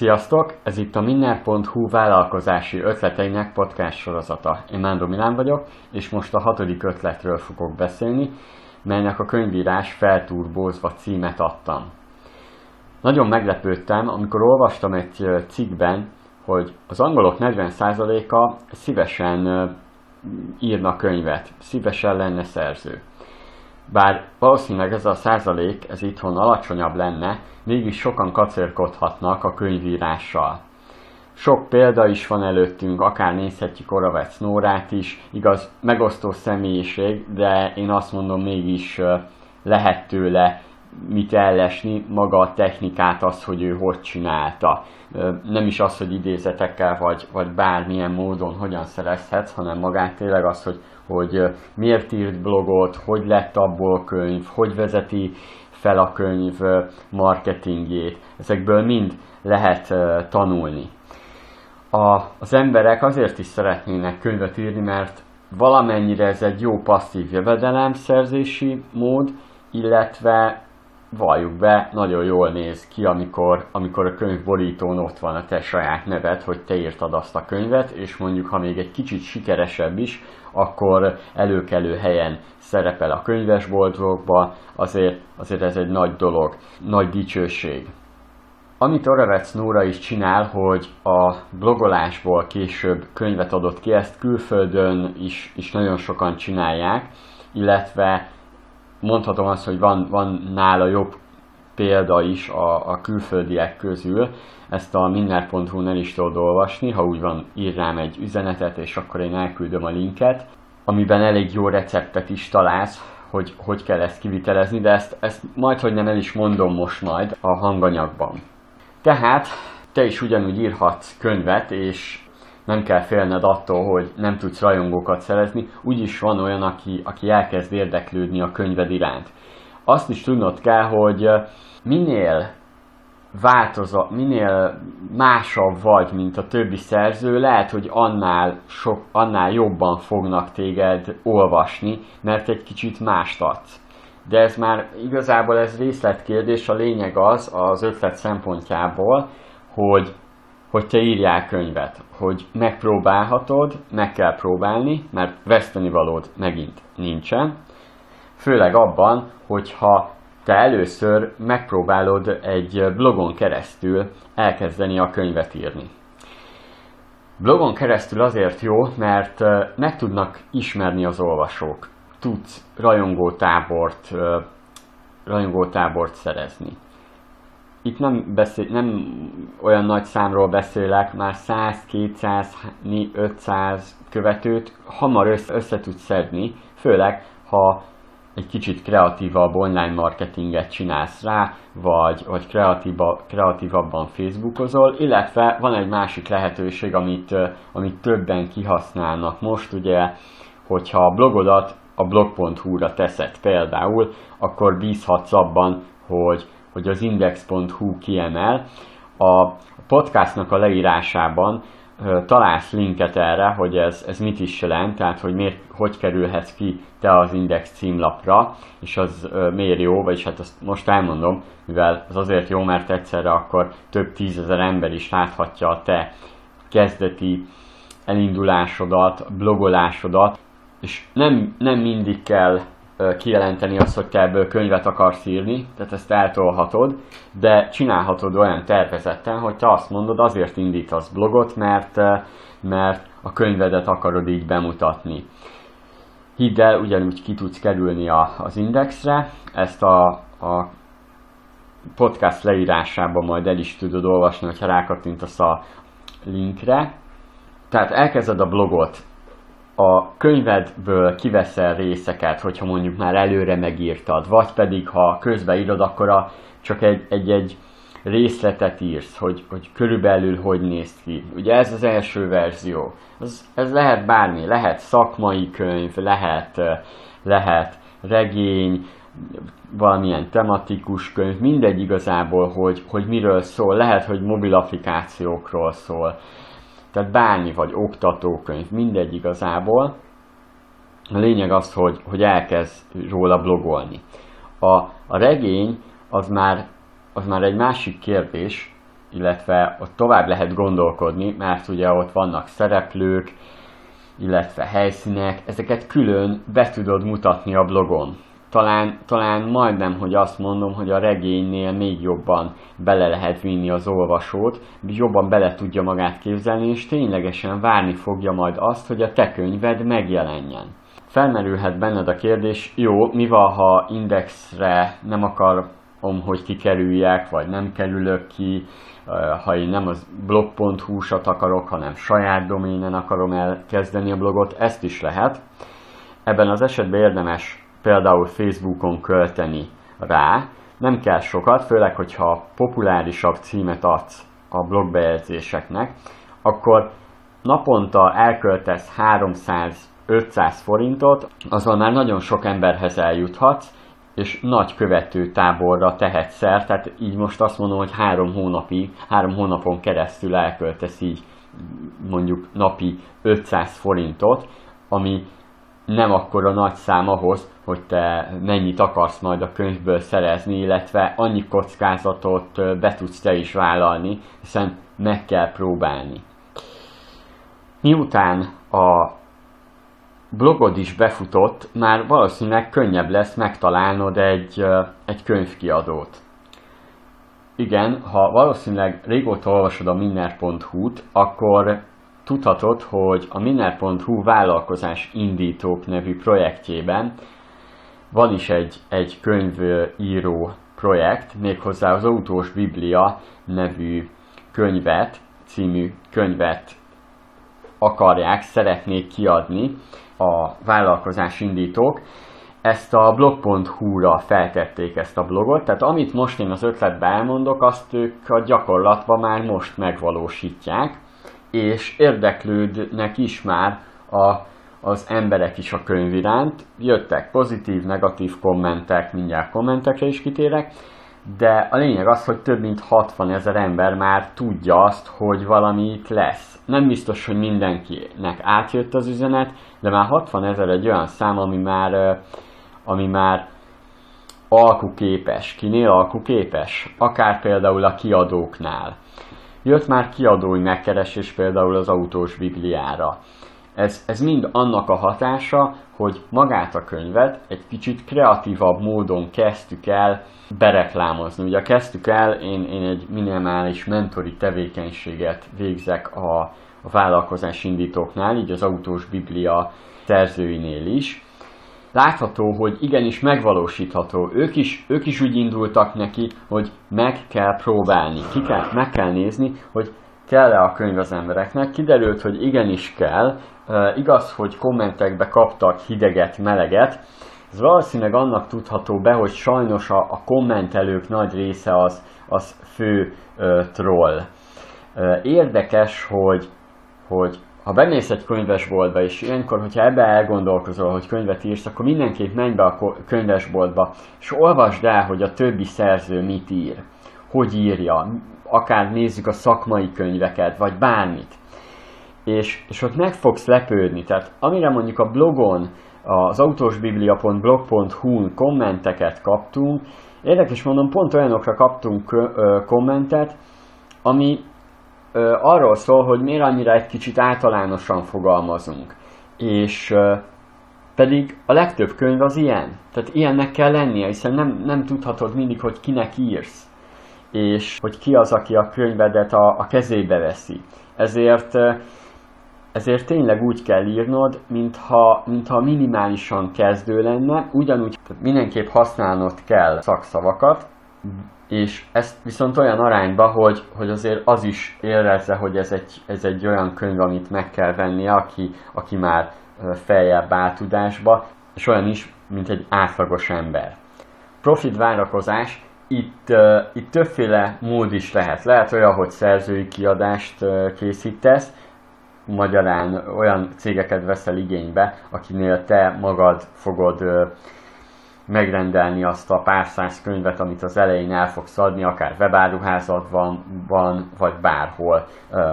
Sziasztok! Ez itt a Minner.hu vállalkozási ötleteinek podcast sorozata. Én Mándor Milán vagyok, és most a hatodik ötletről fogok beszélni, melynek a könyvírás felturbózva címet adtam. Nagyon meglepődtem, amikor olvastam egy cikkben, hogy az angolok 40%-a szívesen írna könyvet, szívesen lenne szerző. Bár valószínűleg ez a százalék, ez itthon alacsonyabb lenne, mégis sokan kacérkodhatnak a könyvírással. Sok példa is van előttünk, akár nézhetjük Oravec Nórát is, igaz, megosztó személyiség, de én azt mondom mégis lehet tőle mit ellesni, maga a technikát, az, hogy ő hogy csinálta. Nem is az, hogy idézetekkel, vagy, vagy bármilyen módon hogyan szerezhetsz, hanem magát tényleg az, hogy, hogy miért írt blogot, hogy lett abból könyv, hogy vezeti fel a könyv marketingjét. Ezekből mind lehet tanulni. A, az emberek azért is szeretnének könyvet írni, mert valamennyire ez egy jó passzív jövedelemszerzési mód, illetve valljuk be, nagyon jól néz ki, amikor, amikor a könyv borítón ott van a te saját neved, hogy te írtad azt a könyvet, és mondjuk, ha még egy kicsit sikeresebb is, akkor előkelő helyen szerepel a könyvesboltokba, azért, azért ez egy nagy dolog, nagy dicsőség. Amit Oravec Nóra is csinál, hogy a blogolásból később könyvet adott ki, ezt külföldön is, is nagyon sokan csinálják, illetve mondhatom azt, hogy van, van nála jobb példa is a, a külföldiek közül. Ezt a minner.hu-n el is tudod olvasni, ha úgy van, ír rám egy üzenetet, és akkor én elküldöm a linket, amiben elég jó receptet is találsz, hogy hogy kell ezt kivitelezni, de ezt, ezt majd, hogy nem el is mondom most majd a hanganyagban. Tehát te is ugyanúgy írhatsz könyvet, és nem kell félned attól, hogy nem tudsz rajongókat szerezni, úgyis van olyan, aki, aki elkezd érdeklődni a könyved iránt. Azt is tudnod kell, hogy minél változó, minél másabb vagy, mint a többi szerző, lehet, hogy annál, sok, annál jobban fognak téged olvasni, mert egy kicsit mást adsz. De ez már igazából ez részletkérdés, a lényeg az, az ötlet szempontjából, hogy hogy te írjál könyvet, hogy megpróbálhatod, meg kell próbálni, mert veszteni valód megint nincsen. Főleg abban, hogyha te először megpróbálod egy blogon keresztül elkezdeni a könyvet írni. Blogon keresztül azért jó, mert meg tudnak ismerni az olvasók. Tudsz rajongótábort, rajongótábort szerezni itt nem, beszél, nem olyan nagy számról beszélek, már 100, 200, 500 követőt hamar össze, össze tudsz szedni, főleg ha egy kicsit kreatívabb online marketinget csinálsz rá, vagy, vagy kreatíva, kreatívabban Facebookozol, illetve van egy másik lehetőség, amit, amit többen kihasználnak most, ugye, hogyha a blogodat a blog.hu-ra teszed például, akkor bízhatsz abban, hogy hogy az index.hu kiemel. A podcastnak a leírásában találsz linket erre, hogy ez, ez mit is jelent, tehát hogy miért, hogy kerülhetsz ki te az Index címlapra, és az miért jó, vagyis hát azt most elmondom, mivel az azért jó, mert egyszerre akkor több tízezer ember is láthatja a te kezdeti elindulásodat, blogolásodat, és nem, nem mindig kell kijelenteni azt, hogy te ebből könyvet akarsz írni, tehát ezt eltolhatod, de csinálhatod olyan tervezetten, hogy te azt mondod, azért indítasz blogot, mert, mert a könyvedet akarod így bemutatni. Hidd el, ugyanúgy ki tudsz kerülni a, az indexre, ezt a, a podcast leírásában majd el is tudod olvasni, hogyha rákattintasz a linkre. Tehát elkezded a blogot, a könyvedből kiveszel részeket, hogyha mondjuk már előre megírtad, vagy pedig ha közbe írod, akkor a, csak egy, egy, egy részletet írsz, hogy, hogy körülbelül hogy néz ki. Ugye ez az első verzió. Ez, ez lehet bármi, lehet szakmai könyv, lehet, lehet regény, valamilyen tematikus könyv, mindegy igazából, hogy, hogy miről szól. Lehet, hogy mobil szól tehát bármi vagy oktatókönyv, mindegy igazából. A lényeg az, hogy, hogy elkezd róla blogolni. A, a regény az már, az már egy másik kérdés, illetve ott tovább lehet gondolkodni, mert ugye ott vannak szereplők, illetve helyszínek, ezeket külön be tudod mutatni a blogon. Talán, talán majdnem, hogy azt mondom, hogy a regénynél még jobban bele lehet vinni az olvasót, jobban bele tudja magát képzelni, és ténylegesen várni fogja majd azt, hogy a te könyved megjelenjen. Felmerülhet benned a kérdés, jó, mi van, ha indexre nem akarom, hogy kikerüljek, vagy nem kerülök ki, ha én nem az blog.hu-sat akarok, hanem saját doménen akarom elkezdeni a blogot, ezt is lehet. Ebben az esetben érdemes például Facebookon költeni rá, nem kell sokat, főleg, hogyha populárisabb címet adsz a blogbejegyzéseknek, akkor naponta elköltesz 300-500 forintot, azzal már nagyon sok emberhez eljuthatsz, és nagy követő táborra tehet szert, tehát így most azt mondom, hogy három hónapi, három hónapon keresztül elköltesz így mondjuk napi 500 forintot, ami nem akkor a nagy szám ahhoz, hogy te mennyit akarsz majd a könyvből szerezni, illetve annyi kockázatot be tudsz te is vállalni, hiszen meg kell próbálni. Miután a blogod is befutott, már valószínűleg könnyebb lesz megtalálnod egy, egy könyvkiadót. Igen, ha valószínűleg régóta olvasod a minner.hu-t, akkor tudhatod, hogy a minner.hu vállalkozás indítók nevű projektjében van is egy, egy könyvíró projekt, méghozzá az Autós Biblia nevű könyvet, című könyvet akarják, szeretnék kiadni, a vállalkozás indítók, ezt a blog.hu-ra feltették ezt a blogot, tehát amit most én az ötletbe elmondok, azt ők a gyakorlatban már most megvalósítják, és érdeklődnek is már a, az emberek is a könyv iránt. Jöttek pozitív, negatív kommentek, mindjárt kommentekre is kitérek, de a lényeg az, hogy több mint 60 ezer ember már tudja azt, hogy valami itt lesz. Nem biztos, hogy mindenkinek átjött az üzenet, de már 60 ezer egy olyan szám, ami már, ami már alkuképes. Kinél alkuképes? Akár például a kiadóknál. Jött már kiadói megkeresés például az autós bibliára. Ez, ez mind annak a hatása, hogy magát a könyvet egy kicsit kreatívabb módon kezdtük el bereklámozni. Ugye kezdtük el, én, én egy minimális mentori tevékenységet végzek a, a vállalkozás indítóknál, így az autós biblia szerzőinél is. Látható, hogy igenis megvalósítható. Ők is, ők is úgy indultak neki, hogy meg kell próbálni, ki kell, meg kell nézni, hogy kell-e a könyv az embereknek. Kiderült, hogy igenis kell. Uh, igaz, hogy kommentekbe kaptak hideget, meleget, ez valószínűleg annak tudható be, hogy sajnos a, a kommentelők nagy része az, az fő ö, troll. Ö, érdekes, hogy, hogy ha bemész egy könyvesboltba, és ilyenkor, hogyha ebbe elgondolkozol, hogy könyvet írsz, akkor mindenképp menj be a könyvesboltba, és olvasd el, hogy a többi szerző mit ír, hogy írja, akár nézzük a szakmai könyveket, vagy bármit. És, és ott meg fogsz lepődni. Tehát amire mondjuk a blogon az autosbiblia.blog.hu-n kommenteket kaptunk. Érdekes mondom, pont olyanokra kaptunk kommentet, ami arról szól, hogy miért annyira egy kicsit általánosan fogalmazunk. És pedig a legtöbb könyv az ilyen. Tehát ilyennek kell lennie, hiszen nem, nem tudhatod mindig, hogy kinek írsz, és hogy ki az, aki a könyvedet a, a kezébe veszi. Ezért ezért tényleg úgy kell írnod, mintha, mintha minimálisan kezdő lenne, ugyanúgy mindenképp használnod kell szakszavakat, és ezt viszont olyan arányba, hogy, hogy azért az is érezze, hogy ez egy, ez egy olyan könyv, amit meg kell venni, aki, aki már feljebb átudásba, és olyan is, mint egy átlagos ember. Profit várakozás, itt, uh, itt többféle mód is lehet. Lehet olyan, hogy szerzői kiadást uh, készítesz, magyarán olyan cégeket veszel igénybe, akinél te magad fogod ö, megrendelni azt a pár száz könyvet, amit az elején el fogsz adni, akár webáruházadban, van, vagy bárhol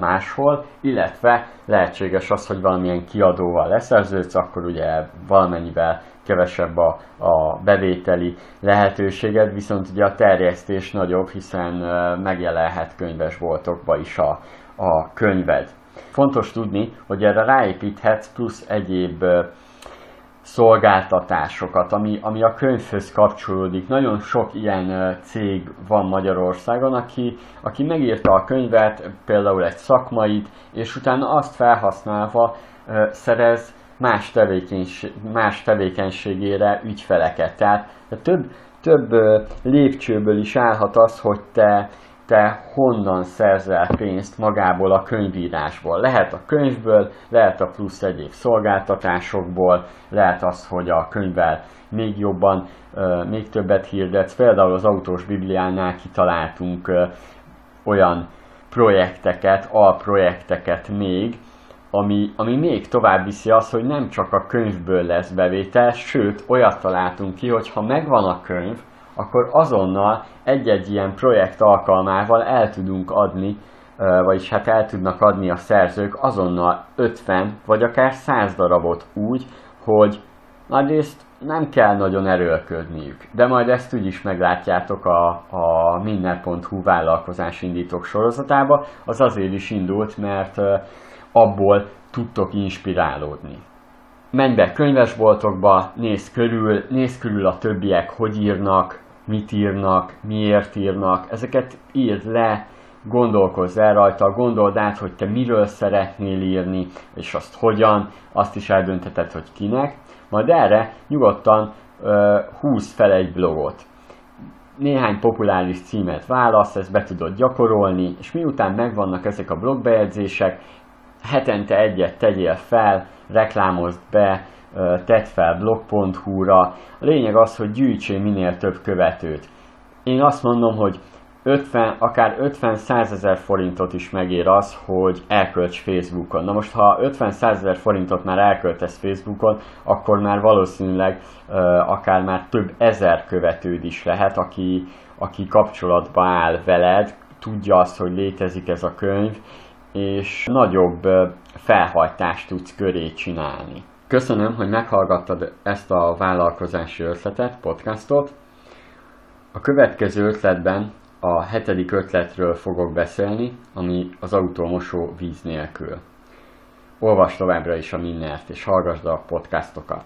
máshol, illetve lehetséges az, hogy valamilyen kiadóval leszerződsz, akkor ugye valamennyivel kevesebb a, a bevételi lehetőséged, viszont ugye a terjesztés nagyobb, hiszen megjelenhet könyvesboltokba is a, a könyved. Fontos tudni, hogy erre ráépíthetsz plusz egyéb szolgáltatásokat, ami, ami a könyvhöz kapcsolódik. Nagyon sok ilyen cég van Magyarországon, aki, aki megírta a könyvet, például egy szakmait, és utána azt felhasználva szerez más, tevékenység, más tevékenységére ügyfeleket. Tehát több, több lépcsőből is állhat az, hogy te te honnan szerzel pénzt magából a könyvírásból. Lehet a könyvből, lehet a plusz egyéb szolgáltatásokból, lehet az, hogy a könyvvel még jobban, még többet hirdetsz. Például az autós bibliánál kitaláltunk olyan projekteket, alprojekteket még, ami, ami még tovább viszi az, hogy nem csak a könyvből lesz bevétel, sőt, olyat találtunk ki, hogy ha megvan a könyv, akkor azonnal egy-egy ilyen projekt alkalmával el tudunk adni, vagyis hát el tudnak adni a szerzők azonnal 50 vagy akár 100 darabot úgy, hogy nagyrészt nem kell nagyon erőlködniük. De majd ezt úgy is meglátjátok a, a minner.hu vállalkozás indítók sorozatába. Az azért is indult, mert abból tudtok inspirálódni. Menj be könyvesboltokba, nézz körül, nézz körül a többiek, hogy írnak, mit írnak, miért írnak, ezeket írd le, gondolkozz el rajta, gondold át, hogy te miről szeretnél írni, és azt hogyan, azt is eldöntheted, hogy kinek, majd erre nyugodtan uh, húz fel egy blogot. Néhány populáris címet válasz, ezt be tudod gyakorolni, és miután megvannak ezek a blogbejegyzések, hetente egyet tegyél fel, reklámozd be, tett fel blog.hu-ra. A lényeg az, hogy gyűjtsél minél több követőt. Én azt mondom, hogy 50, akár 50-100 ezer forintot is megér az, hogy elkölts Facebookon. Na most, ha 50-100 ezer forintot már elköltesz Facebookon, akkor már valószínűleg akár már több ezer követőd is lehet, aki, aki kapcsolatba áll veled, tudja azt, hogy létezik ez a könyv, és nagyobb felhajtást tudsz köré csinálni. Köszönöm, hogy meghallgattad ezt a vállalkozási ötletet, podcastot. A következő ötletben a hetedik ötletről fogok beszélni, ami az autómosó víz nélkül. Olvasd továbbra is a Minnert, és hallgassd a podcastokat.